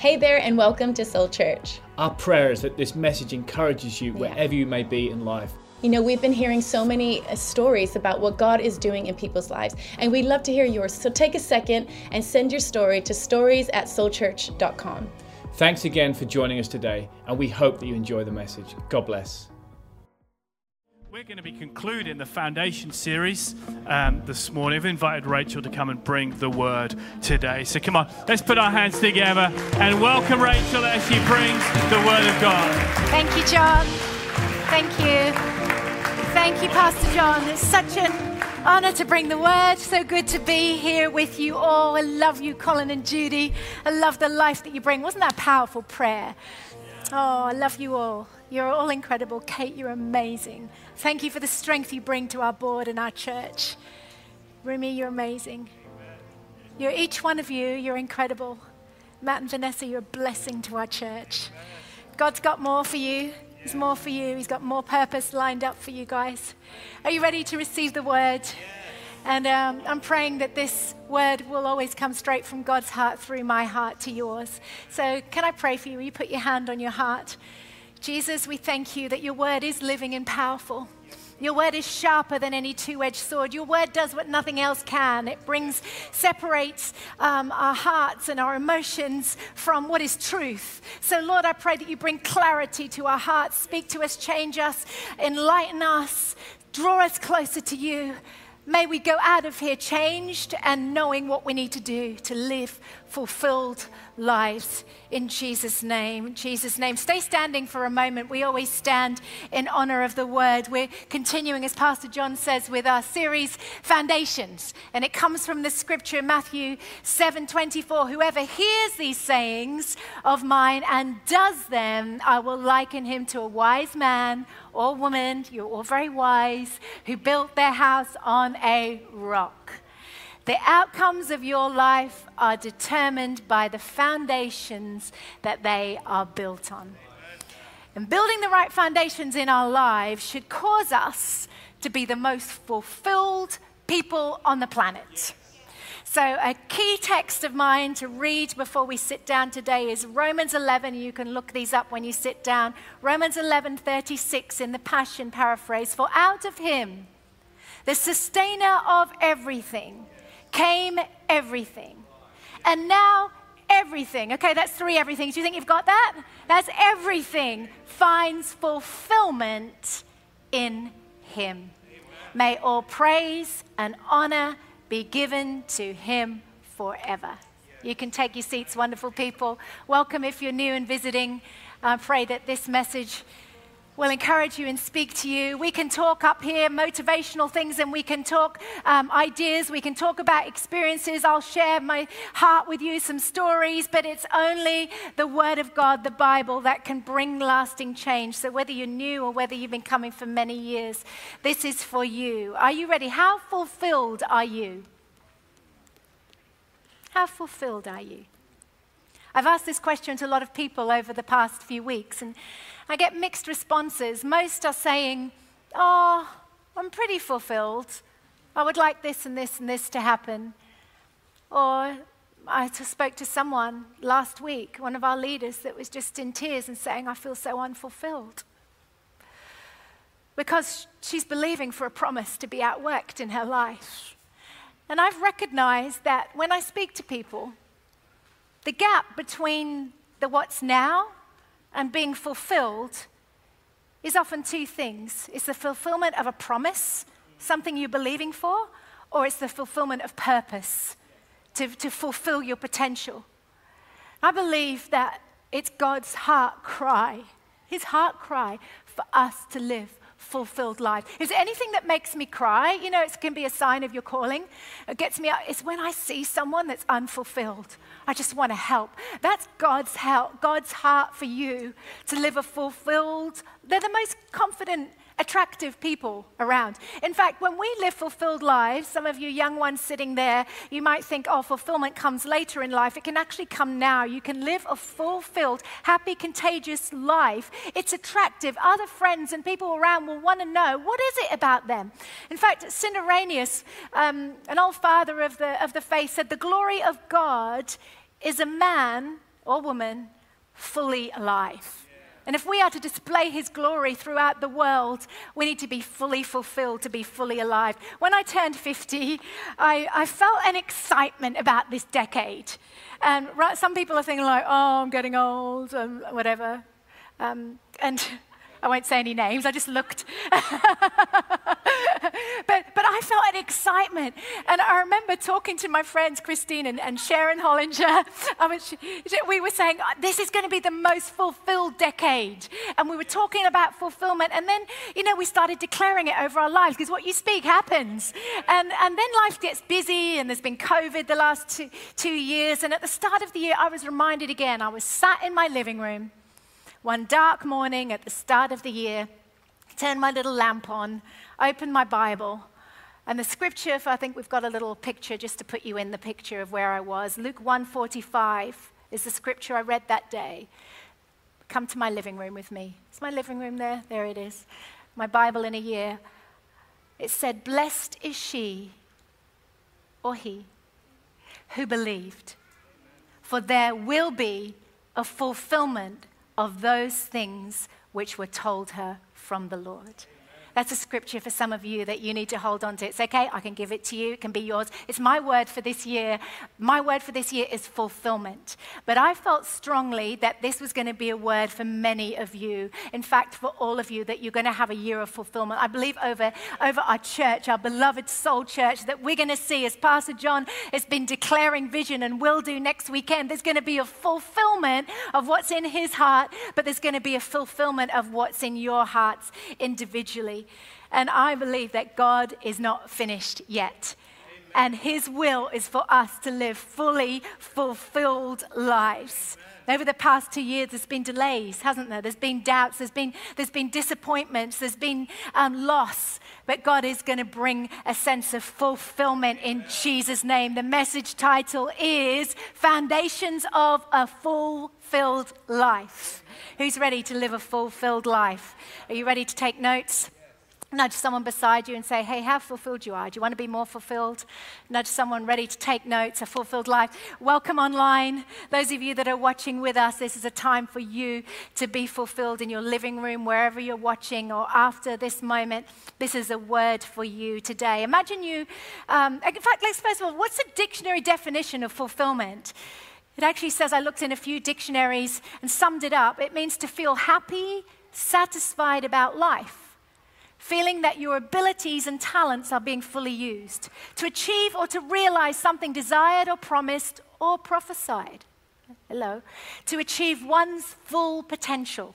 Hey there, and welcome to Soul Church. Our prayer is that this message encourages you wherever you may be in life. You know, we've been hearing so many uh, stories about what God is doing in people's lives, and we'd love to hear yours. So take a second and send your story to stories at soulchurch.com. Thanks again for joining us today, and we hope that you enjoy the message. God bless. We're going to be concluding the foundation series um, this morning. I've invited Rachel to come and bring the word today. So come on, let's put our hands together and welcome Rachel as she brings the word of God. Thank you, John. Thank you. Thank you, Pastor John. It's such an honor to bring the word. So good to be here with you all. I love you, Colin and Judy. I love the life that you bring. Wasn't that a powerful prayer? Oh, I love you all. You're all incredible. Kate, you're amazing. Thank you for the strength you bring to our board and our church. Rumi, you're amazing. You're each one of you, you're incredible. Matt and Vanessa, you're a blessing to our church. God's got more for you. He's more for you. He's got more purpose lined up for you guys. Are you ready to receive the word? And um, I'm praying that this word will always come straight from God's heart through my heart to yours. So, can I pray for you? Will you put your hand on your heart? Jesus, we thank you that your word is living and powerful. Your word is sharper than any two edged sword. Your word does what nothing else can. It brings, separates um, our hearts and our emotions from what is truth. So, Lord, I pray that you bring clarity to our hearts, speak to us, change us, enlighten us, draw us closer to you. May we go out of here changed and knowing what we need to do to live fulfilled lives in Jesus' name. In Jesus' name. Stay standing for a moment. We always stand in honor of the word. We're continuing, as Pastor John says, with our series Foundations. And it comes from the scripture, Matthew 7 24. Whoever hears these sayings of mine and does them, I will liken him to a wise man or woman, you're all very wise, who built their house on a rock. The outcomes of your life are determined by the foundations that they are built on. And building the right foundations in our lives should cause us to be the most fulfilled people on the planet. So, a key text of mine to read before we sit down today is Romans 11. You can look these up when you sit down. Romans 11:36 in the Passion paraphrase. For out of him, the sustainer of everything, came everything. And now everything. Okay, that's three everythings. Do you think you've got that? That's everything finds fulfillment in him. May all praise and honor be given to him forever. You can take your seats, wonderful people. Welcome if you're new and visiting. I pray that this message will encourage you and speak to you. We can talk up here motivational things and we can talk um, ideas. We can talk about experiences. I'll share my heart with you, some stories, but it's only the Word of God, the Bible, that can bring lasting change. So whether you're new or whether you've been coming for many years, this is for you. Are you ready? How fulfilled are you? How fulfilled are you? I've asked this question to a lot of people over the past few weeks, and I get mixed responses. Most are saying, Oh, I'm pretty fulfilled. I would like this and this and this to happen. Or I spoke to someone last week, one of our leaders, that was just in tears and saying, I feel so unfulfilled. Because she's believing for a promise to be outworked in her life. And I've recognized that when I speak to people, the gap between the what's now and being fulfilled is often two things it's the fulfillment of a promise, something you're believing for, or it's the fulfillment of purpose to, to fulfill your potential. I believe that it's God's heart cry, his heart cry for us to live fulfilled life. Is anything that makes me cry? You know, it can be a sign of your calling. It gets me out. It's when I see someone that's unfulfilled. I just want to help. That's God's help, God's heart for you to live a fulfilled. They're the most confident attractive people around. In fact, when we live fulfilled lives, some of you young ones sitting there, you might think, oh, fulfillment comes later in life. It can actually come now. You can live a fulfilled, happy, contagious life. It's attractive. Other friends and people around will want to know what is it about them. In fact, St. Um, an old father of the, of the faith, said, The glory of God is a man or woman fully alive. And if we are to display his glory throughout the world, we need to be fully fulfilled, to be fully alive. When I turned 50, I, I felt an excitement about this decade. And right, some people are thinking, like, oh, I'm getting old, and whatever. Um, and I won't say any names, I just looked. but, but I felt an excitement. And I remember talking to my friends, Christine and, and Sharon Hollinger. I was, we were saying, oh, this is going to be the most fulfilled decade. And we were talking about fulfillment. And then, you know, we started declaring it over our lives because what you speak happens. And, and then life gets busy, and there's been COVID the last two, two years. And at the start of the year, I was reminded again, I was sat in my living room one dark morning at the start of the year, turned my little lamp on, opened my Bible, and the scripture, I think we've got a little picture just to put you in the picture of where I was. Luke 1:45 is the scripture I read that day. Come to my living room with me. Is my living room there? There it is. My Bible in a year. It said, Blessed is she or he who believed, for there will be a fulfillment of those things which were told her from the Lord. That's a scripture for some of you that you need to hold on to. It's okay, I can give it to you, it can be yours. It's my word for this year. My word for this year is fulfillment. But I felt strongly that this was going to be a word for many of you. In fact, for all of you, that you're going to have a year of fulfillment. I believe over, over our church, our beloved soul church, that we're going to see, as Pastor John has been declaring vision and will do next weekend, there's going to be a fulfillment of what's in his heart, but there's going to be a fulfillment of what's in your hearts individually. And I believe that God is not finished yet. And His will is for us to live fully fulfilled lives. Over the past two years, there's been delays, hasn't there? There's been doubts, there's been, there's been disappointments, there's been um, loss. But God is going to bring a sense of fulfillment in Jesus' name. The message title is Foundations of a Fulfilled Life. Who's ready to live a fulfilled life? Are you ready to take notes? Nudge someone beside you and say, Hey, how fulfilled you are. Do you want to be more fulfilled? Nudge someone ready to take notes, a fulfilled life. Welcome online. Those of you that are watching with us, this is a time for you to be fulfilled in your living room, wherever you're watching, or after this moment. This is a word for you today. Imagine you, um, in fact, let's first of all, what's the dictionary definition of fulfillment? It actually says, I looked in a few dictionaries and summed it up. It means to feel happy, satisfied about life feeling that your abilities and talents are being fully used to achieve or to realize something desired or promised or prophesied. Hello. To achieve one's full potential,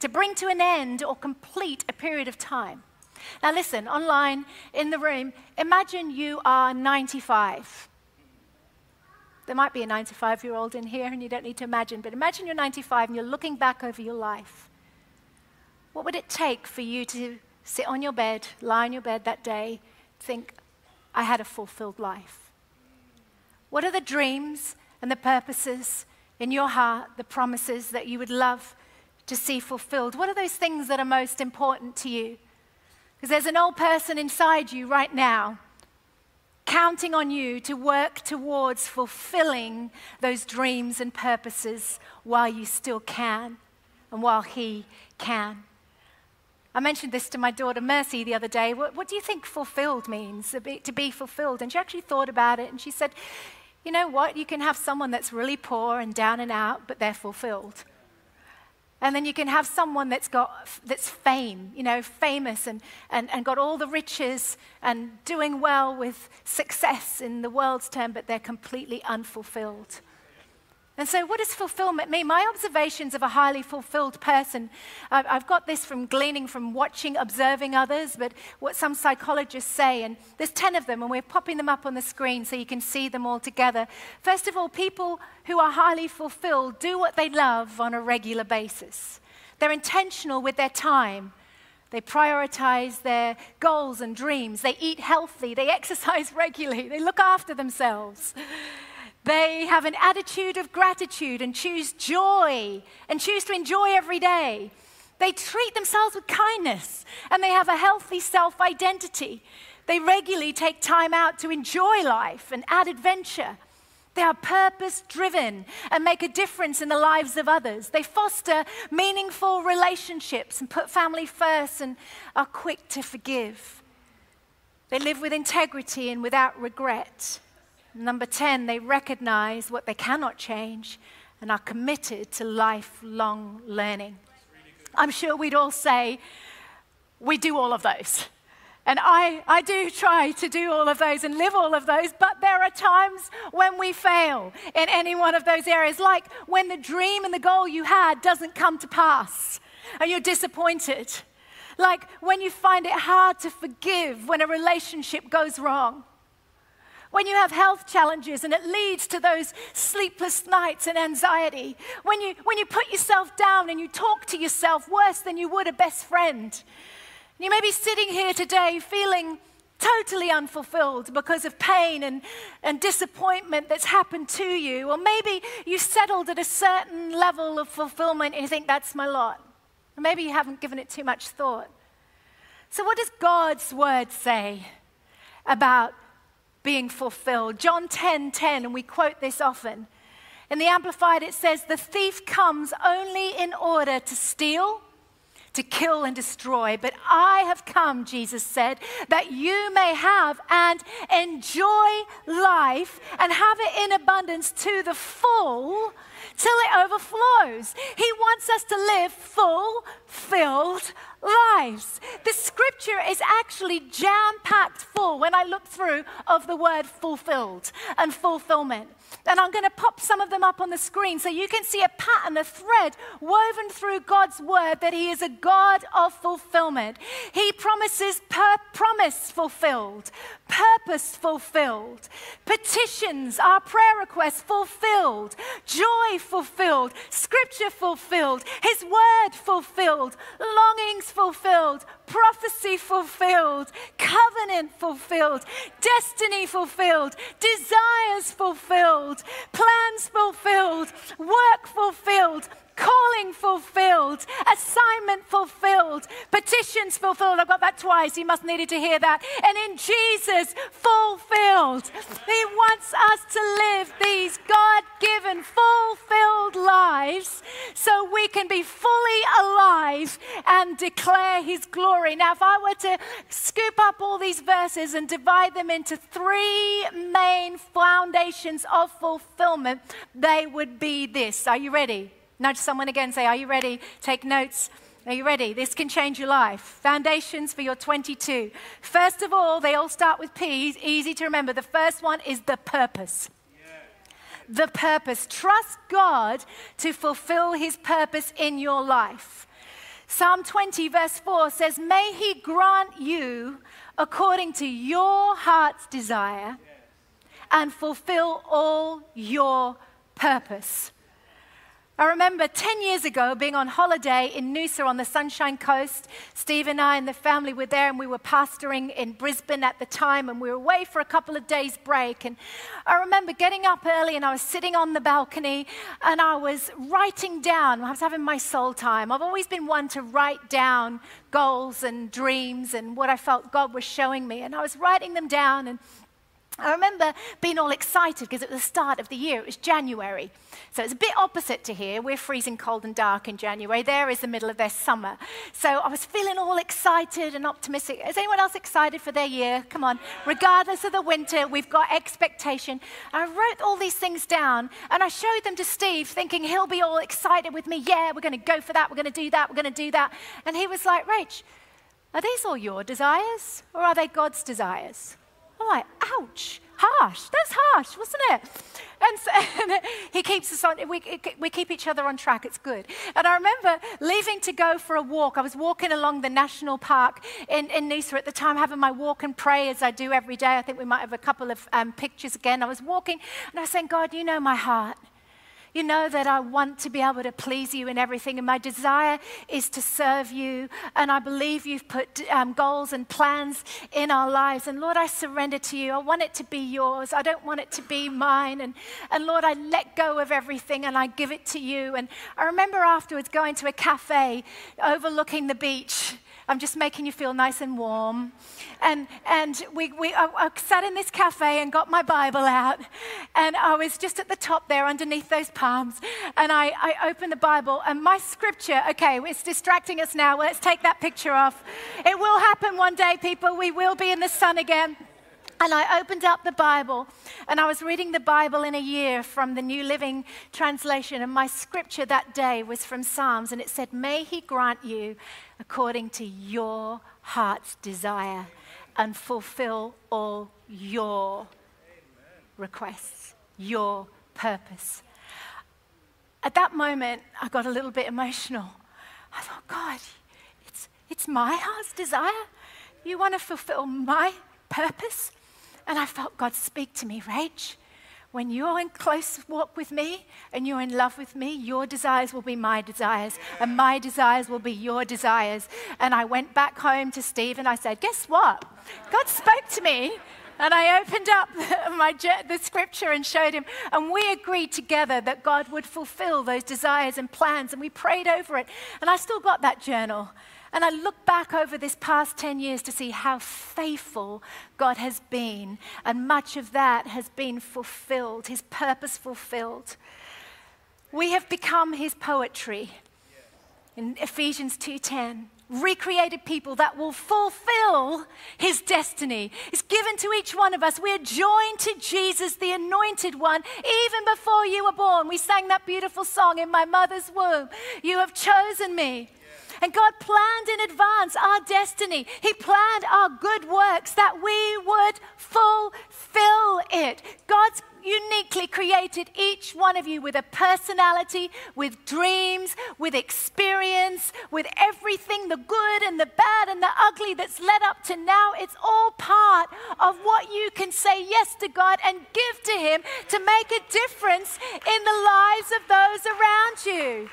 to bring to an end or complete a period of time. Now, listen, online, in the room, imagine you are 95. There might be a 95 year old in here, and you don't need to imagine, but imagine you're 95 and you're looking back over your life. What would it take for you to sit on your bed, lie on your bed that day, think, I had a fulfilled life? What are the dreams and the purposes in your heart, the promises that you would love to see fulfilled? What are those things that are most important to you? Because there's an old person inside you right now counting on you to work towards fulfilling those dreams and purposes while you still can and while he can. I mentioned this to my daughter Mercy the other day. What, what do you think fulfilled means, to be, fulfilled? And she actually thought about it and she said, You know what? You can have someone that's really poor and down and out, but they're fulfilled. And then you can have someone that's got that's fame, you know, famous and, and, and got all the riches and doing well with success in the world's term, but they're completely unfulfilled. And so, what does fulfillment mean? My observations of a highly fulfilled person, I've got this from gleaning from watching, observing others, but what some psychologists say, and there's 10 of them, and we're popping them up on the screen so you can see them all together. First of all, people who are highly fulfilled do what they love on a regular basis. They're intentional with their time. They prioritize their goals and dreams. They eat healthy. They exercise regularly. They look after themselves. They have an attitude of gratitude and choose joy and choose to enjoy every day. They treat themselves with kindness and they have a healthy self identity. They regularly take time out to enjoy life and add adventure. They are purpose driven and make a difference in the lives of others. They foster meaningful relationships and put family first and are quick to forgive. They live with integrity and without regret. Number 10, they recognize what they cannot change and are committed to lifelong learning. I'm sure we'd all say we do all of those. And I, I do try to do all of those and live all of those, but there are times when we fail in any one of those areas, like when the dream and the goal you had doesn't come to pass and you're disappointed. Like when you find it hard to forgive when a relationship goes wrong. When you have health challenges and it leads to those sleepless nights and anxiety. When you, when you put yourself down and you talk to yourself worse than you would a best friend. You may be sitting here today feeling totally unfulfilled because of pain and, and disappointment that's happened to you. Or maybe you settled at a certain level of fulfillment and you think, that's my lot. Or maybe you haven't given it too much thought. So, what does God's word say about being fulfilled? John 10 10, and we quote this often. In the Amplified, it says, The thief comes only in order to steal to kill and destroy. But I have come, Jesus said, that you may have and enjoy life and have it in abundance to the full till it overflows. He wants us to live full, filled lives. The scripture is actually jam packed full when I look through of the word fulfilled and fulfillment. And I'm going to pop some of them up on the screen so you can see a pattern, a thread woven through God's word that He is a God of fulfillment. He promises per- promise fulfilled, purpose fulfilled, petitions, our prayer requests fulfilled, joy fulfilled, scripture fulfilled, His word fulfilled, longings fulfilled, prophecy fulfilled, covenant fulfilled, destiny fulfilled, desires fulfilled, plans fulfilled, work fulfilled, calling fulfilled, assignment fulfilled, petitions fulfilled. I've got that twice. You must needed to hear that. And in Jesus, fulfilled. He wants us to live these God given, fulfilled lives so we can be fully alive and declare His glory. Now, if I were to scoop up all these verses and divide them into three main foundations of fulfillment, they would be this. Are you ready? Nudge someone again, say, Are you ready? Take notes. Are you ready? This can change your life. Foundations for your 22. First of all, they all start with P. Easy to remember. The first one is the purpose. The purpose. Trust God to fulfill his purpose in your life. Psalm 20, verse 4 says, May he grant you according to your heart's desire and fulfill all your purpose. I remember 10 years ago being on holiday in Noosa on the Sunshine Coast. Steve and I and the family were there, and we were pastoring in Brisbane at the time, and we were away for a couple of days' break. And I remember getting up early, and I was sitting on the balcony, and I was writing down. I was having my soul time. I've always been one to write down goals and dreams and what I felt God was showing me. And I was writing them down, and I remember being all excited because it was the start of the year. It was January. So it's a bit opposite to here. We're freezing cold and dark in January. There is the middle of their summer. So I was feeling all excited and optimistic. Is anyone else excited for their year? Come on. Regardless of the winter, we've got expectation. I wrote all these things down and I showed them to Steve, thinking he'll be all excited with me. Yeah, we're going to go for that. We're going to do that. We're going to do that. And he was like, Rach, are these all your desires or are they God's desires? I'm like, ouch, harsh. That's harsh, wasn't it? And, so, and he keeps us on, we, we keep each other on track. It's good. And I remember leaving to go for a walk. I was walking along the national park in, in Noosa at the time, having my walk and pray as I do every day. I think we might have a couple of um, pictures again. I was walking and I was saying, God, you know my heart. You know that I want to be able to please you in everything, and my desire is to serve you. And I believe you've put um, goals and plans in our lives. And Lord, I surrender to you. I want it to be yours. I don't want it to be mine. And, and Lord, I let go of everything and I give it to you. And I remember afterwards going to a cafe overlooking the beach I'm just making you feel nice and warm. And, and we, we, I, I sat in this cafe and got my Bible out. And I was just at the top there underneath those palms. And I, I opened the Bible, and my scripture, okay, it's distracting us now. Let's take that picture off. It will happen one day, people. We will be in the sun again. And I opened up the Bible and I was reading the Bible in a year from the New Living Translation. And my scripture that day was from Psalms and it said, May He grant you according to your heart's desire and fulfill all your requests, your purpose. At that moment, I got a little bit emotional. I thought, God, it's, it's my heart's desire. You want to fulfill my purpose? And I felt God speak to me, Rach. When you're in close walk with me and you're in love with me, your desires will be my desires, and my desires will be your desires. And I went back home to Steve and I said, Guess what? God spoke to me. And I opened up my, the scripture and showed him. And we agreed together that God would fulfill those desires and plans. And we prayed over it. And I still got that journal. And I look back over this past 10 years to see how faithful God has been, and much of that has been fulfilled, his purpose fulfilled. We have become his poetry in Ephesians 2:10 recreated people that will fulfill his destiny. It's given to each one of us. We're joined to Jesus, the anointed one, even before you were born. We sang that beautiful song in my mother's womb. You have chosen me. And God planned in advance our destiny. He planned our good works that we would fulfill it. God's uniquely created each one of you with a personality, with dreams, with experience, with everything the good and the bad and the ugly that's led up to now. It's all part of what you can say yes to God and give to Him to make a difference in the lives of those around you.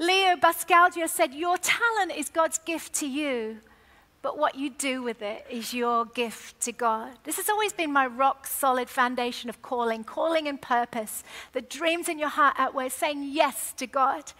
Leo Buscaglia said, Your talent is God's gift to you, but what you do with it is your gift to God. This has always been my rock solid foundation of calling, calling and purpose. The dreams in your heart outweigh saying yes to God.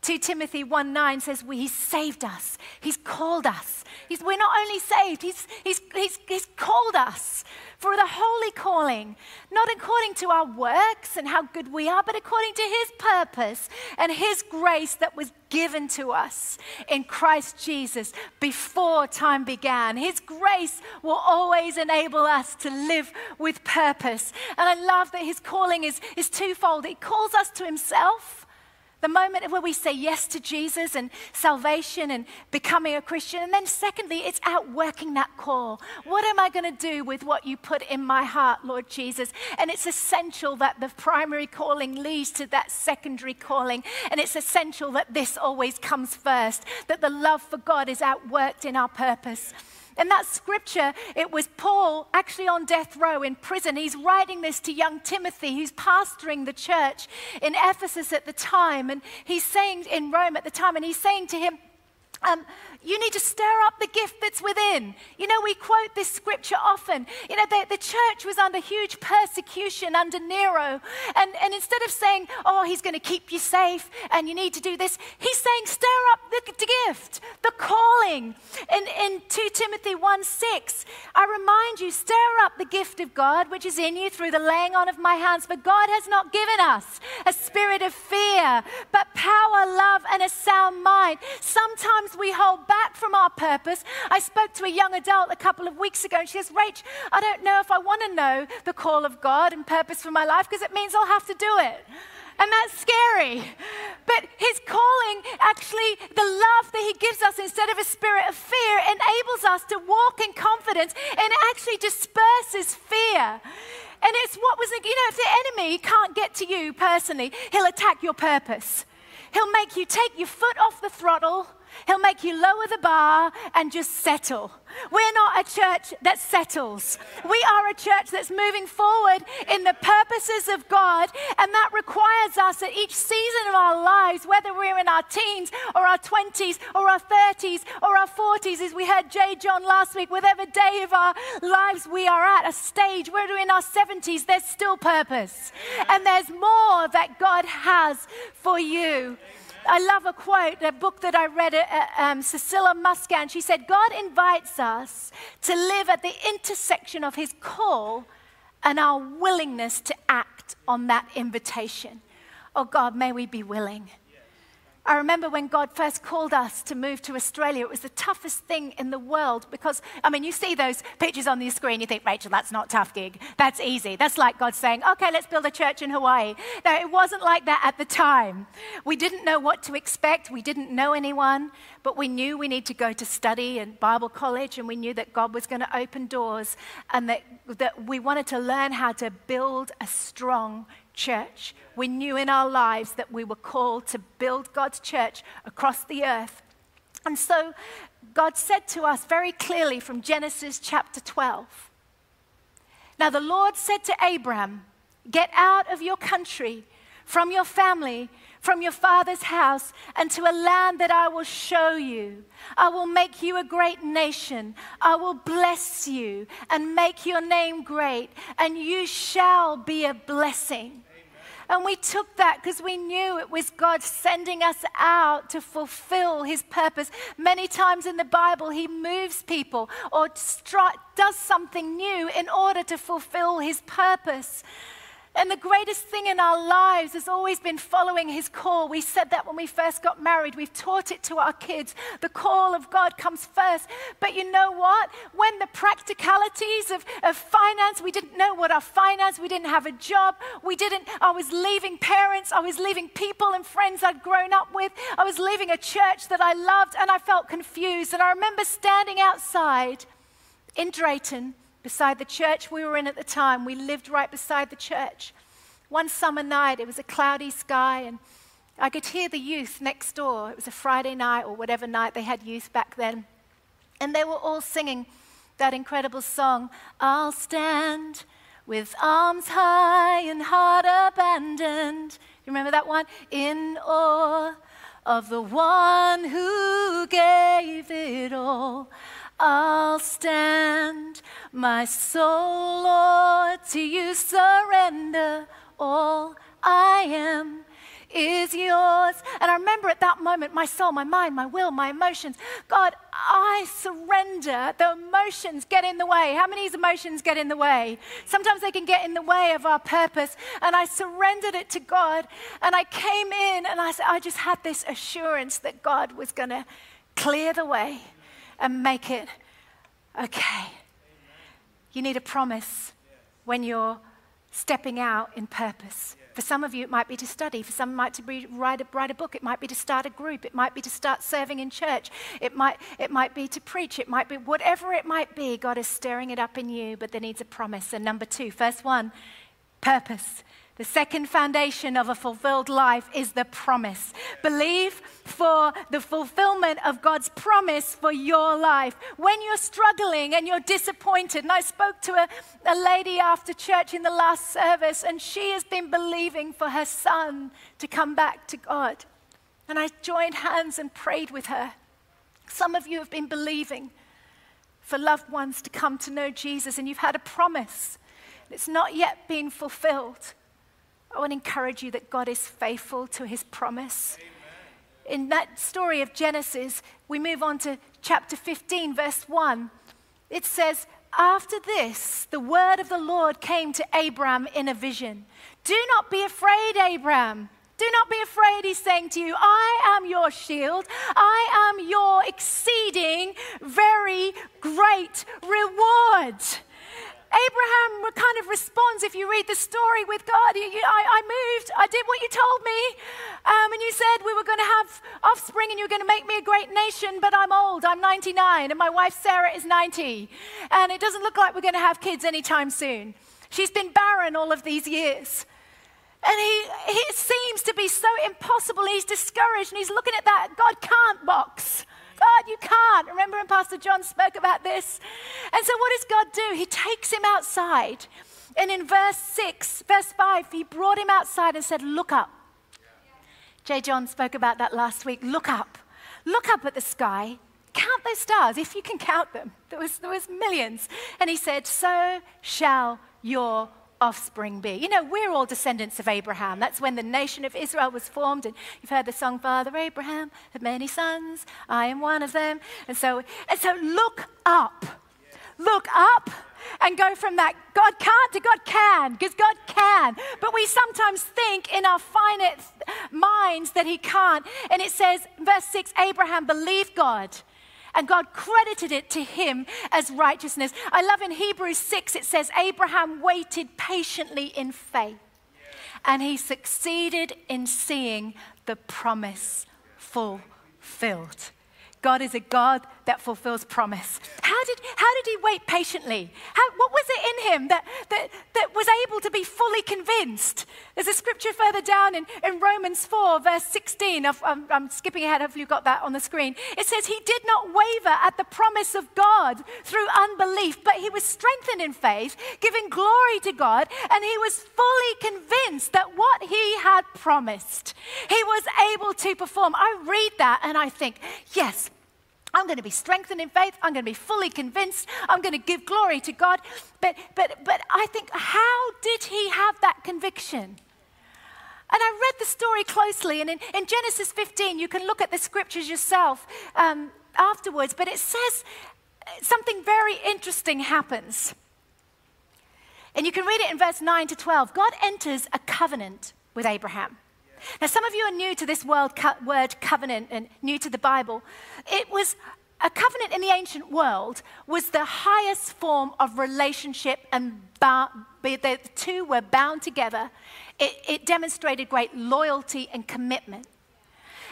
2 Timothy 1 9 says, well, He's saved us. He's called us. He's, we're not only saved, he's, he's, he's, he's called us for the holy calling, not according to our works and how good we are, but according to His purpose and His grace that was given to us in Christ Jesus before time began. His grace will always enable us to live with purpose. And I love that His calling is, is twofold. It calls us to Himself the moment where we say yes to Jesus and salvation and becoming a Christian. And then, secondly, it's outworking that call. What am I going to do with what you put in my heart, Lord Jesus? And it's essential that the primary calling leads to that secondary calling. And it's essential that this always comes first, that the love for God is outworked in our purpose. In that scripture, it was Paul actually on death row in prison. He's writing this to young Timothy, who's pastoring the church in Ephesus at the time. And he's saying in Rome at the time, and he's saying to him, um, you need to stir up the gift that's within. You know, we quote this scripture often. You know, the, the church was under huge persecution under Nero. And, and instead of saying, oh, he's going to keep you safe and you need to do this, he's saying, stir up the, the gift, the calling. In, in 2 Timothy 1 6, I remind you, stir up the gift of God which is in you through the laying on of my hands. For God has not given us a spirit of fear, but power, love, and a sound mind. Sometimes we hold back from our purpose. I spoke to a young adult a couple of weeks ago, and she says, Rach, I don't know if I want to know the call of God and purpose for my life because it means I'll have to do it. And that's scary. But his calling, actually, the love that he gives us instead of a spirit of fear, enables us to walk in confidence and actually disperses fear. And it's what was, you know, if the enemy can't get to you personally, he'll attack your purpose. He'll make you take your foot off the throttle He'll make you lower the bar and just settle. We're not a church that settles. We are a church that's moving forward in the purposes of God, and that requires us at each season of our lives, whether we're in our teens or our 20s or our 30s or our 40s, as we heard J.John last week, whatever day of our lives we are at, a stage, whether we're in our 70s, there's still purpose. And there's more that God has for you. I love a quote, a book that I read, uh, um, Cecilia Muscan. She said, God invites us to live at the intersection of his call and our willingness to act on that invitation. Oh God, may we be willing. I remember when God first called us to move to Australia, it was the toughest thing in the world because, I mean, you see those pictures on the screen, you think, Rachel, that's not tough gig. That's easy. That's like God saying, okay, let's build a church in Hawaii. No, it wasn't like that at the time. We didn't know what to expect, we didn't know anyone, but we knew we need to go to study and Bible college, and we knew that God was going to open doors and that, that we wanted to learn how to build a strong church. We knew in our lives that we were called to build God's church across the earth. And so God said to us very clearly from Genesis chapter 12 Now the Lord said to Abram, Get out of your country, from your family, from your father's house, and to a land that I will show you. I will make you a great nation. I will bless you and make your name great, and you shall be a blessing. And we took that because we knew it was God sending us out to fulfill his purpose. Many times in the Bible, he moves people or does something new in order to fulfill his purpose. And the greatest thing in our lives has always been following His call. We said that when we first got married. We've taught it to our kids. The call of God comes first. But you know what? When the practicalities of, of finance, we didn't know what our finance, we didn't have a job, we didn't, I was leaving parents, I was leaving people and friends I'd grown up with, I was leaving a church that I loved, and I felt confused. And I remember standing outside in Drayton beside the church we were in at the time. We lived right beside the church. One summer night, it was a cloudy sky, and I could hear the youth next door. It was a Friday night or whatever night they had youth back then. And they were all singing that incredible song, I'll stand with arms high and heart abandoned. You remember that one? In awe of the one who gave it all. I'll stand, my soul, Lord, to you surrender. All I am is yours. And I remember at that moment, my soul, my mind, my will, my emotions, God, I surrender. The emotions get in the way. How many emotions get in the way? Sometimes they can get in the way of our purpose. And I surrendered it to God. And I came in and I, said I just had this assurance that God was going to clear the way and make it okay. You need a promise when you're stepping out in purpose. For some of you, it might be to study. For some, it might be to write a, write a book. It might be to start a group. It might be to start serving in church. It might, it might be to preach. It might be whatever it might be. God is stirring it up in you, but there needs a promise. And number two, first one, purpose. The second foundation of a fulfilled life is the promise. Believe for the fulfillment of God's promise for your life. When you're struggling and you're disappointed, and I spoke to a, a lady after church in the last service, and she has been believing for her son to come back to God. And I joined hands and prayed with her. Some of you have been believing for loved ones to come to know Jesus, and you've had a promise. It's not yet been fulfilled. I want to encourage you that God is faithful to his promise. Amen. In that story of Genesis, we move on to chapter 15, verse 1. It says, After this, the word of the Lord came to Abram in a vision. Do not be afraid, Abram. Do not be afraid, he's saying to you. I am your shield. I am your exceeding, very great reward. Abraham kind of responds, if you read the story with God, I, I moved, I did what you told me. Um, and you said we were going to have offspring and you were going to make me a great nation, but I'm old, I'm 99, and my wife Sarah is 90. And it doesn't look like we're going to have kids anytime soon. She's been barren all of these years. And he, he seems to be so impossible. He's discouraged and he's looking at that God can't box. God, you can't. Remember when Pastor John spoke about this? And so, what does God do? He takes him outside. And in verse 6, verse 5, he brought him outside and said, Look up. J.John spoke about that last week. Look up. Look up at the sky. Count those stars, if you can count them. There was, there was millions. And he said, So shall your offspring be? You know, we're all descendants of Abraham. That's when the nation of Israel was formed. And you've heard the song, Father Abraham had many sons. I am one of them. And so, and so look up. Look up and go from that God can't to God can, because God can. But we sometimes think in our finite minds that He can't. And it says, verse 6 Abraham believed God and God credited it to him as righteousness. I love in Hebrews 6, it says, Abraham waited patiently in faith, and he succeeded in seeing the promise fulfilled. God is a God that fulfills promise. How did, how did he wait patiently? How, what was it in him that, that, that was able to be fully convinced? There's a scripture further down in, in Romans 4, verse 16. I'm, um, I'm skipping ahead, hopefully, you've got that on the screen. It says, He did not waver at the promise of God through unbelief, but he was strengthened in faith, giving glory to God, and he was fully convinced that what he had promised, he was able to perform. I read that and I think, yes, I'm going to be strengthened in faith. I'm going to be fully convinced. I'm going to give glory to God. But, but, but I think, how did he have that conviction? And I read the story closely, and in, in Genesis 15, you can look at the scriptures yourself um, afterwards, but it says something very interesting happens. And you can read it in verse 9 to 12. God enters a covenant with Abraham. Now, some of you are new to this word, word covenant and new to the Bible. It was a covenant in the ancient world was the highest form of relationship and the two were bound together. It, it demonstrated great loyalty and commitment.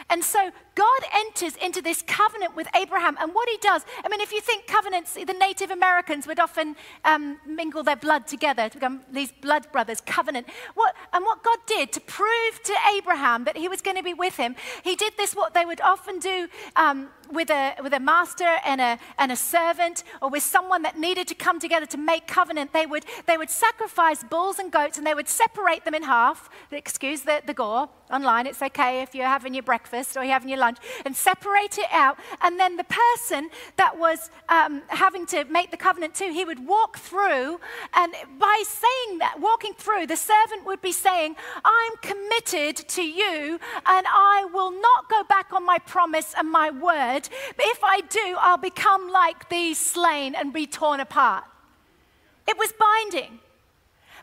And so God enters into this covenant with Abraham. And what he does, I mean, if you think covenants, the Native Americans would often um, mingle their blood together to become these blood brothers, covenant. What, and what God did to prove to Abraham that he was going to be with him, he did this, what they would often do um, with, a, with a master and a, and a servant, or with someone that needed to come together to make covenant. They would, they would sacrifice bulls and goats and they would separate them in half. Excuse the, the gore online, it's okay if you're having your breakfast or you're having your lunch, and separate it out. And then the person that was um, having to make the covenant too, he would walk through, and by saying that, walking through, the servant would be saying, I'm committed to you, and I will not go back on my promise and my word. But if I do, I'll become like these slain and be torn apart. It was binding.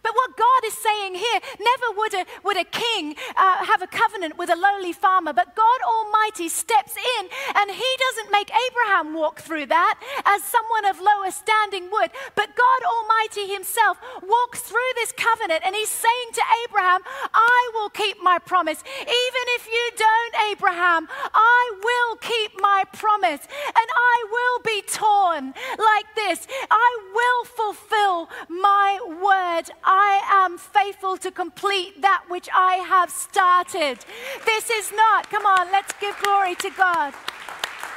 But what God is saying here, never would a, would a king uh, have a covenant with a lowly farmer, but God Almighty steps in and he doesn't make Abraham walk through that as someone of lower standing would, but God Almighty himself walks through this covenant and he's saying to Abraham, I will keep my promise. Even if you don't, Abraham, I will keep my promise and I will be torn like this. I will fulfill my word. Am faithful to complete that which I have started. This is not, come on, let's give glory to God.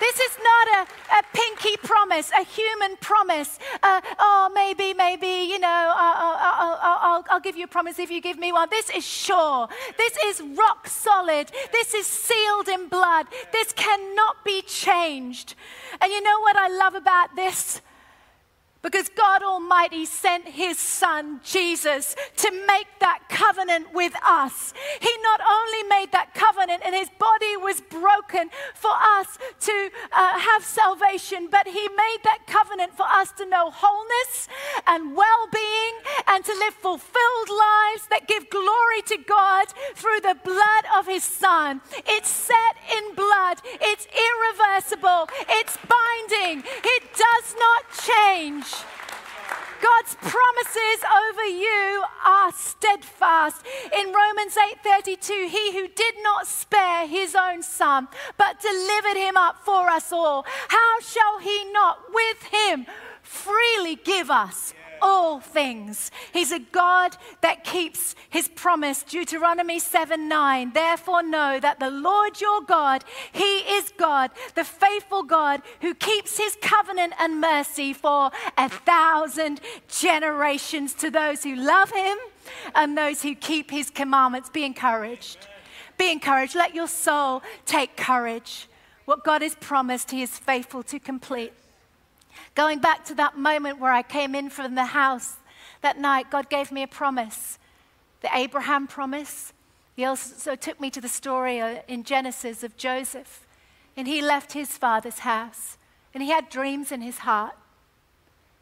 This is not a, a pinky promise, a human promise. Uh, oh, maybe, maybe, you know, uh, uh, uh, I'll, I'll, I'll, I'll, give you a promise if you give me one. This is sure. This is rock solid. This is sealed in blood. This cannot be changed. And you know what I love about this? Because God Almighty sent His Son, Jesus, to make that covenant with us. He not only made that covenant and His body was broken for us to uh, have salvation, but He made that covenant for us to know wholeness and well being and to live fulfilled lives that give glory to God through the blood of His Son. It's set in blood, it's irreversible, it's binding, it does not change. God's promises over you are steadfast. In Romans 8:32, he who did not spare his own son, but delivered him up for us all, how shall he not with him freely give us all things. He's a God that keeps his promise. Deuteronomy 7 9. Therefore, know that the Lord your God, he is God, the faithful God who keeps his covenant and mercy for a thousand generations to those who love him and those who keep his commandments. Be encouraged. Be encouraged. Let your soul take courage. What God has promised, he is faithful to complete. Going back to that moment where I came in from the house that night, God gave me a promise the Abraham promise. He also took me to the story uh, in Genesis of Joseph. And he left his father's house. And he had dreams in his heart.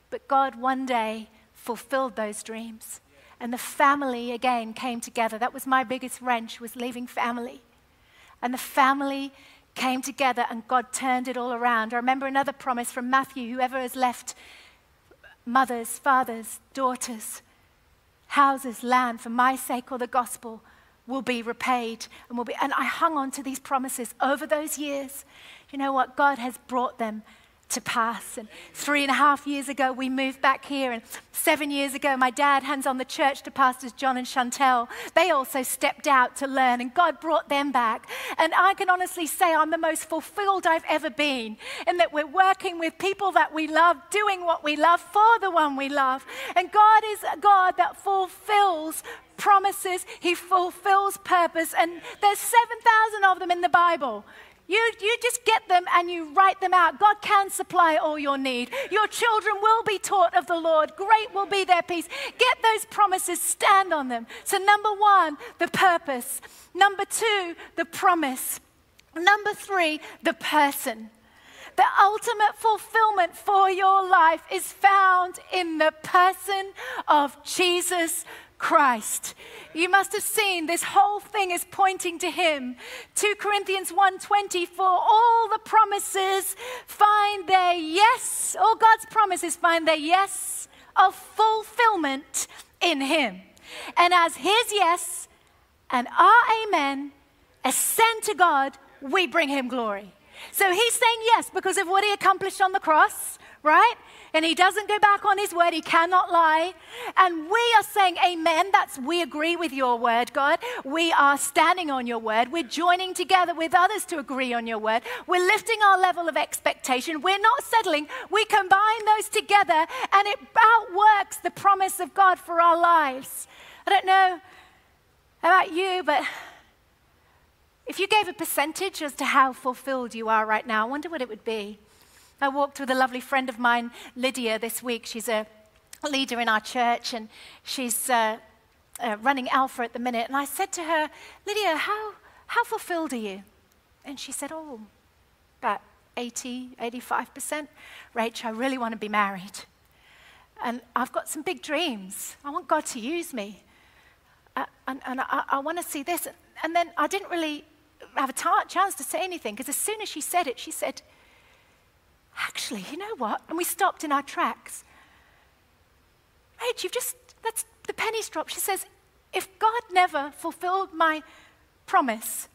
But God one day fulfilled those dreams. And the family again came together. That was my biggest wrench, was leaving family. And the family came together and God turned it all around. I remember another promise from Matthew whoever has left mothers, fathers, daughters, houses, land for my sake or the gospel will be repaid and will be and I hung on to these promises over those years. You know what? God has brought them to pass. And three and a half years ago, we moved back here. And seven years ago, my dad hands on the church to Pastors John and Chantel. They also stepped out to learn, and God brought them back. And I can honestly say I'm the most fulfilled I've ever been in that we're working with people that we love, doing what we love for the one we love. And God is a God that fulfills promises, He fulfills purpose. And there's 7,000 of them in the Bible. You, you just get them and you write them out. God can supply all your need. Your children will be taught of the Lord. Great will be their peace. Get those promises, stand on them. So, number one, the purpose. Number two, the promise. Number three, the person. The ultimate fulfillment for your life is found in the person of Jesus Christ. You must have seen this whole thing is pointing to him. 2 Corinthians 1:20 for all the promises find their yes, all God's promises find their yes of fulfillment in him. And as his yes and our amen ascend to God, we bring him glory. So he's saying yes because of what he accomplished on the cross, right? And he doesn't go back on his word. He cannot lie. And we are saying, Amen. That's we agree with your word, God. We are standing on your word. We're joining together with others to agree on your word. We're lifting our level of expectation. We're not settling. We combine those together, and it outworks the promise of God for our lives. I don't know about you, but if you gave a percentage as to how fulfilled you are right now, I wonder what it would be. I walked with a lovely friend of mine, Lydia, this week. She's a leader in our church and she's uh, uh, running Alpha at the minute. And I said to her, Lydia, how, how fulfilled are you? And she said, Oh, about 80, 85%. Rach, I really want to be married. And I've got some big dreams. I want God to use me. Uh, and, and I, I want to see this. And then I didn't really have a t- chance to say anything because as soon as she said it, she said, actually, you know what? And we stopped in our tracks. Rach, you've just, that's the penny's dropped. She says, if God never fulfilled my promise,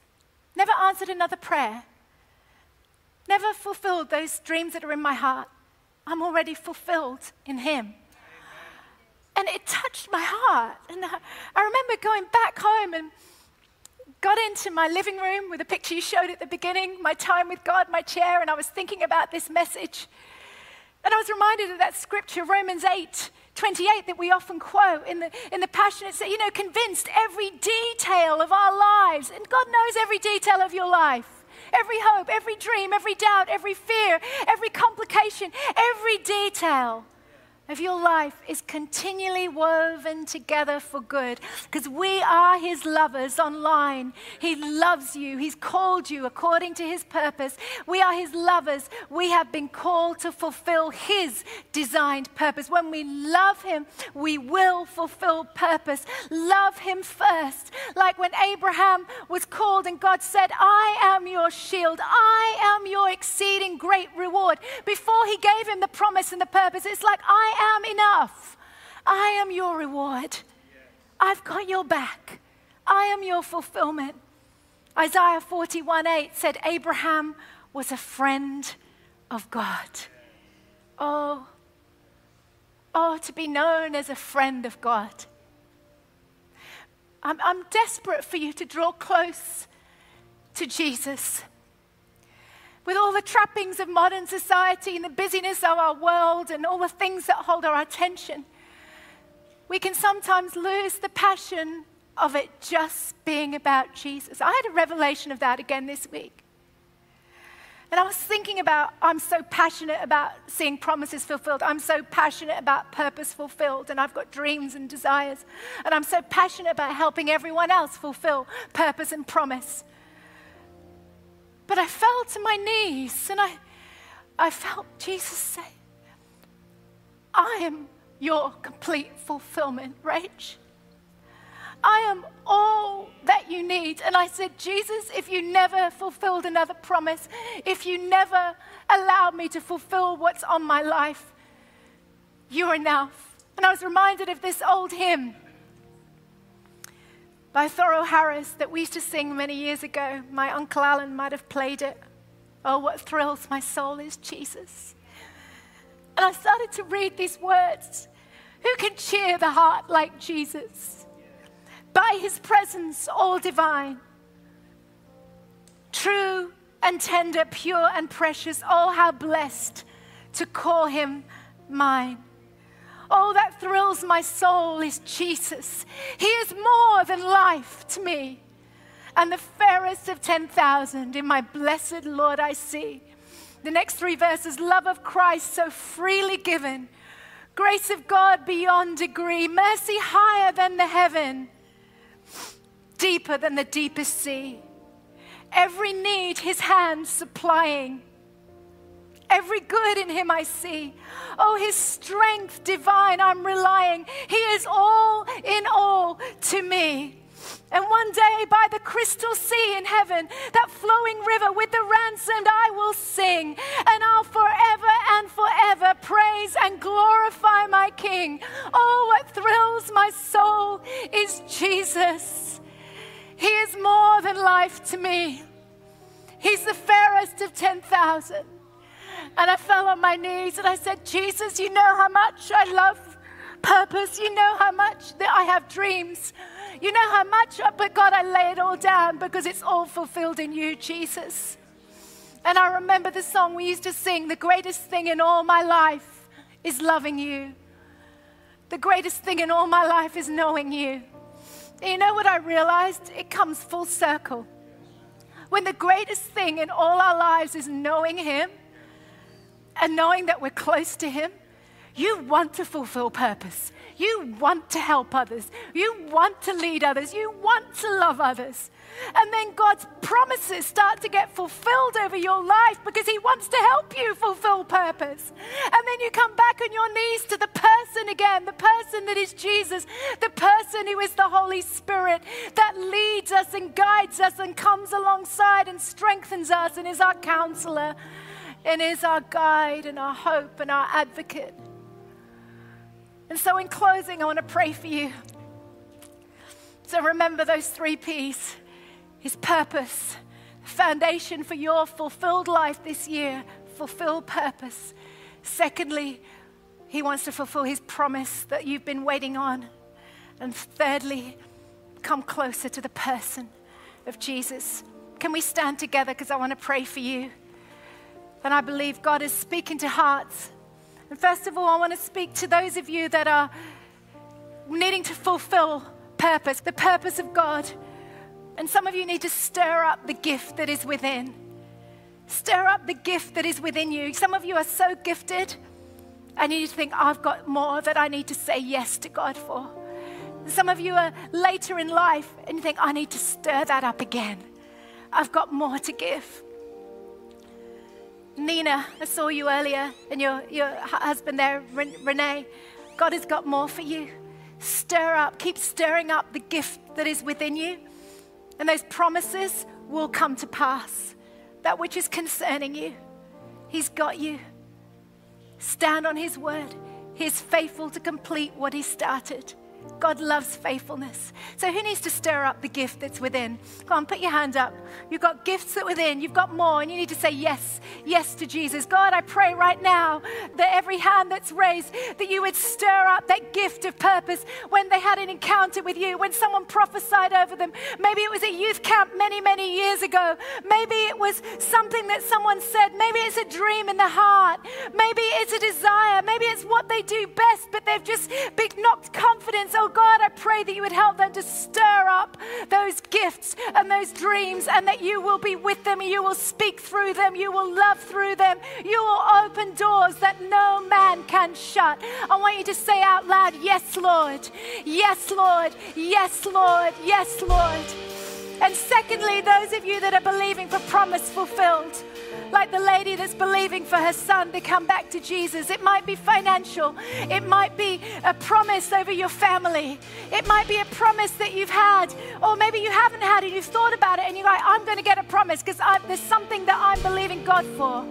never answered another prayer, never fulfilled those dreams that are in my heart, I'm already fulfilled in Him. And it touched my heart. And I remember going back home and got into my living room with a picture you showed at the beginning, my time with God, my chair, and I was thinking about this message. And I was reminded of that scripture, Romans 8, 28, that we often quote in the, in the Passion. It says, you know, convinced every detail of our lives. And God knows every detail of your life. Every hope, every dream, every doubt, every fear, every complication, every detail of your life is continually woven together for good because we are his lovers online. He loves you, he's called you according to his purpose. We are his lovers. We have been called to fulfill his designed purpose. When we love him, we will fulfill purpose. Love him first. Like when Abraham was called and God said, I am your shield, I am your exceeding great reward. Before he gave him the promise and the purpose, it's like, I am enough. I am your reward. I've got your back. I am your fulfillment. Isaiah 41 8 said, Abraham was a friend of God. Oh, oh, to be known as a friend of God. I'm, I'm desperate for you to draw close to Jesus with all the trappings of modern society and the busyness of our world and all the things that hold our attention, we can sometimes lose the passion of it just being about Jesus. I had a revelation of that again this week. And I was thinking about, I'm so passionate about seeing promises fulfilled. I'm so passionate about purpose fulfilled. And I've got dreams and desires. And I'm so passionate about helping everyone else fulfill purpose and promise. But I fell to my knees and I, I felt Jesus say, I am your complete fulfillment, Rach. I am all that you need. And I said, Jesus, if you never fulfilled another promise, if you never allowed me to fulfill what's on my life, you're enough. And I was reminded of this old hymn by Thoro Harris that we used to sing many years ago. My Uncle Alan might have played it. Oh, what thrills my soul is Jesus. And I started to read these words. Who can cheer the heart like Jesus? by his presence, all divine. True and tender, pure and precious, oh, how blessed to call him mine. Oh, that thrills my soul is Jesus. He is more than life to me. And the fairest of 10,000 in my blessed Lord I see. The next three verses love of Christ so freely given, grace of God beyond degree, mercy higher than the heaven deeper than the deepest sea. Every need, his hand supplying. Every good in him I see. Oh, his strength divine, I'm relying. He is all in all to me. And one day by the crystal sea in heaven, that flowing river with the ransomed, I will sing. And I'll forever and forever praise and glorify my King. Oh, what thrills my soul is Jesus. He is more than life to me. He's the fairest of 10,000. And I fell on my knees and I said, Jesus, you know how much I love purpose. You know how much that I have dreams. You know how much, but God, I lay it all down because it's all fulfilled in you, Jesus. And I remember the song we used to sing the greatest thing in all my life is loving you. The greatest thing in all my life is knowing you. You know what I realized? It comes full circle. When the greatest thing in all our lives is knowing Him and knowing that we're close to Him, you want to fulfill purpose. You want to help others. You want to lead others. You want to love others. And then God's promises start to get fulfilled over your life because He wants to help you fulfill purpose. And then you come back on your knees to the person again, the person that is Jesus, the person who is the Holy Spirit that leads us and guides us and comes alongside and strengthens us and is our counselor and is our guide and our hope and our advocate. And so, in closing, I want to pray for you. So, remember those three P's his purpose, foundation for your fulfilled life this year, fulfill purpose. Secondly, he wants to fulfill his promise that you've been waiting on. And thirdly, come closer to the person of Jesus. Can we stand together? Because I want to pray for you. And I believe God is speaking to hearts. And first of all, I want to speak to those of you that are needing to fulfill purpose, the purpose of God. And some of you need to stir up the gift that is within. Stir up the gift that is within you. Some of you are so gifted, and you need to think, I've got more that I need to say yes to God for. Some of you are later in life, and you think, I need to stir that up again. I've got more to give. Nina, I saw you earlier, and your, your husband there, Renee. God has got more for you. Stir up, keep stirring up the gift that is within you. And those promises will come to pass. That which is concerning you, He's got you. Stand on His word. He's faithful to complete what He started. God loves faithfulness. So, who needs to stir up the gift that's within? Come on, put your hand up. You've got gifts that within, you've got more, and you need to say yes, yes to Jesus. God, I pray right now that every hand that's raised, that you would stir up that gift of purpose when they had an encounter with you, when someone prophesied over them. Maybe it was a youth camp many, many years ago. Maybe it was something that someone said. Maybe it's a dream in the heart. Maybe it's a desire. Maybe it's what they do best, but they've just been knocked confidence So, God, I pray that you would help them to stir up those gifts and those dreams, and that you will be with them, you will speak through them, you will love through them, you will open doors that no man can shut. I want you to say out loud, Yes, Lord. Yes, Lord. Yes, Lord. Yes, Lord. And secondly, those of you that are believing for promise fulfilled, like the lady that's believing for her son to come back to Jesus. It might be financial, it might be a promise over your family, it might be a promise that you've had, or maybe you haven't had and you've thought about it, and you're like, I'm going to get a promise because there's something that I'm believing God for.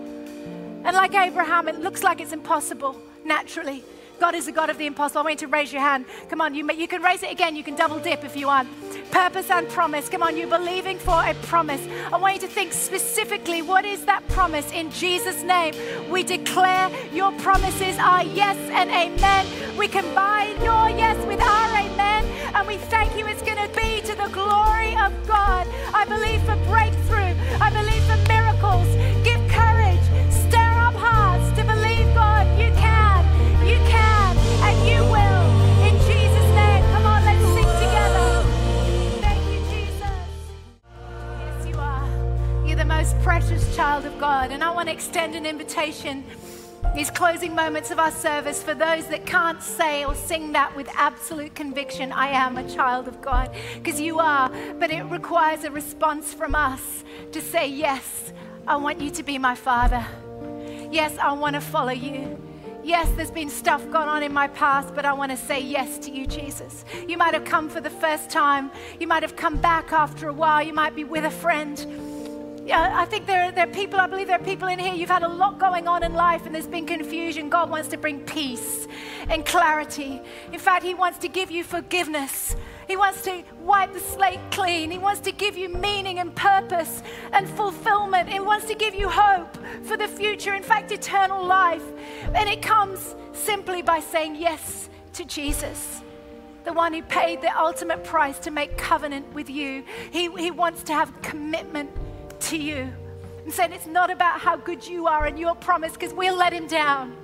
And like Abraham, it looks like it's impossible naturally. God is the God of the impossible. I want you to raise your hand. Come on, you, you can raise it again. You can double dip if you want. Purpose and promise. Come on, you're believing for a promise. I want you to think specifically what is that promise in Jesus' name? We declare your promises are yes and amen. We combine your yes with our amen, and we thank you it's going to be to the glory of God. I believe for breakthrough, I believe for miracles. Give precious child of God. And I want to extend an invitation these closing moments of our service for those that can't say or sing that with absolute conviction I am a child of God. Because you are, but it requires a response from us to say, Yes, I want you to be my Father. Yes, I want to follow you. Yes, there's been stuff gone on in my past, but I want to say yes to you, Jesus. You might have come for the first time. You might have come back after a while. You might be with a friend. Yeah, I think there are, there are people, I believe there are people in here, you've had a lot going on in life and there's been confusion. God wants to bring peace and clarity. In fact, He wants to give you forgiveness. He wants to wipe the slate clean. He wants to give you meaning and purpose and fulfillment. He wants to give you hope for the future, in fact, eternal life. And it comes simply by saying yes to Jesus the one who paid the ultimate price to make covenant with you. He, he wants to have commitment to you and saying it's not about how good you are and your promise because we'll let him down.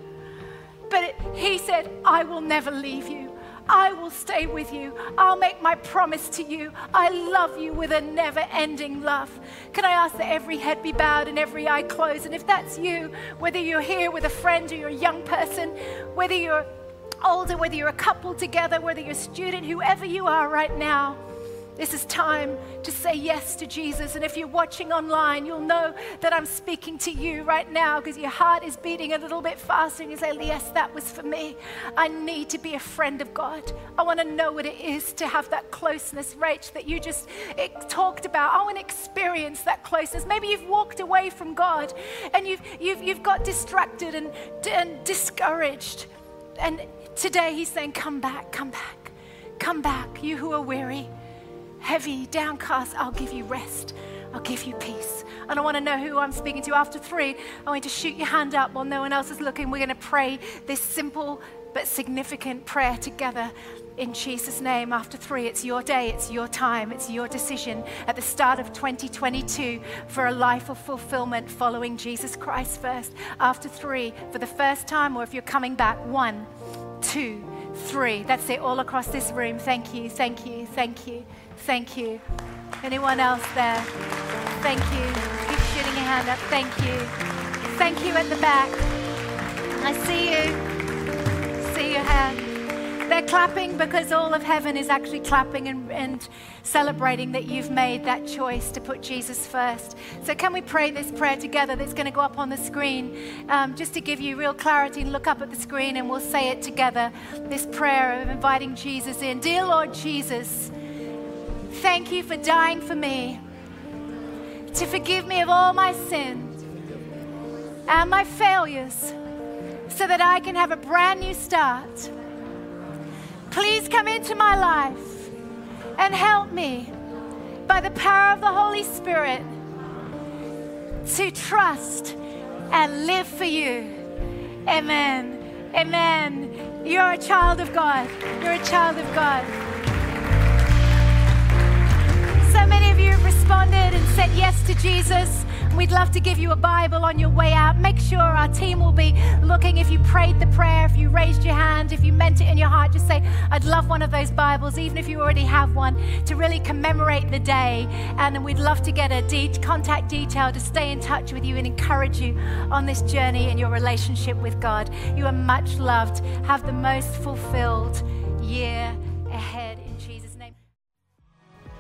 But it, he said, I will never leave you. I will stay with you. I'll make my promise to you. I love you with a never ending love. Can I ask that every head be bowed and every eye closed? And if that's you, whether you're here with a friend or you're a young person, whether you're older, whether you're a couple together, whether you're a student, whoever you are right now, this is time to say yes to Jesus. And if you're watching online, you'll know that I'm speaking to you right now because your heart is beating a little bit faster and you say, Yes, that was for me. I need to be a friend of God. I want to know what it is to have that closeness, Rach, that you just talked about. I want to experience that closeness. Maybe you've walked away from God and you've, you've, you've got distracted and, and discouraged. And today He's saying, Come back, come back, come back, you who are weary heavy, downcast, I'll give you rest. I'll give you peace. And I want to know who I'm speaking to. After three, I want you to shoot your hand up while no one else is looking. We're going to pray this simple but significant prayer together in Jesus' name. After three, it's your day, it's your time, it's your decision at the start of 2022 for a life of fulfillment following Jesus Christ first. After three, for the first time, or if you're coming back, one, two, three. That's it, all across this room. Thank you, thank you, thank you. Thank you. Anyone else there? Thank you. Keep shooting your hand up. Thank you. Thank you at the back. I see you. See your hand. They're clapping because all of heaven is actually clapping and, and celebrating that you've made that choice to put Jesus first. So, can we pray this prayer together that's going to go up on the screen um, just to give you real clarity look up at the screen and we'll say it together. This prayer of inviting Jesus in. Dear Lord Jesus, Thank you for dying for me, to forgive me of all my sins and my failures, so that I can have a brand new start. Please come into my life and help me by the power of the Holy Spirit to trust and live for you. Amen. Amen. You're a child of God. You're a child of God. So many of you responded and said yes to Jesus. We'd love to give you a Bible on your way out. Make sure our team will be looking if you prayed the prayer, if you raised your hand, if you meant it in your heart. Just say, I'd love one of those Bibles, even if you already have one, to really commemorate the day. And we'd love to get a de- contact detail to stay in touch with you and encourage you on this journey in your relationship with God. You are much loved. Have the most fulfilled year ahead.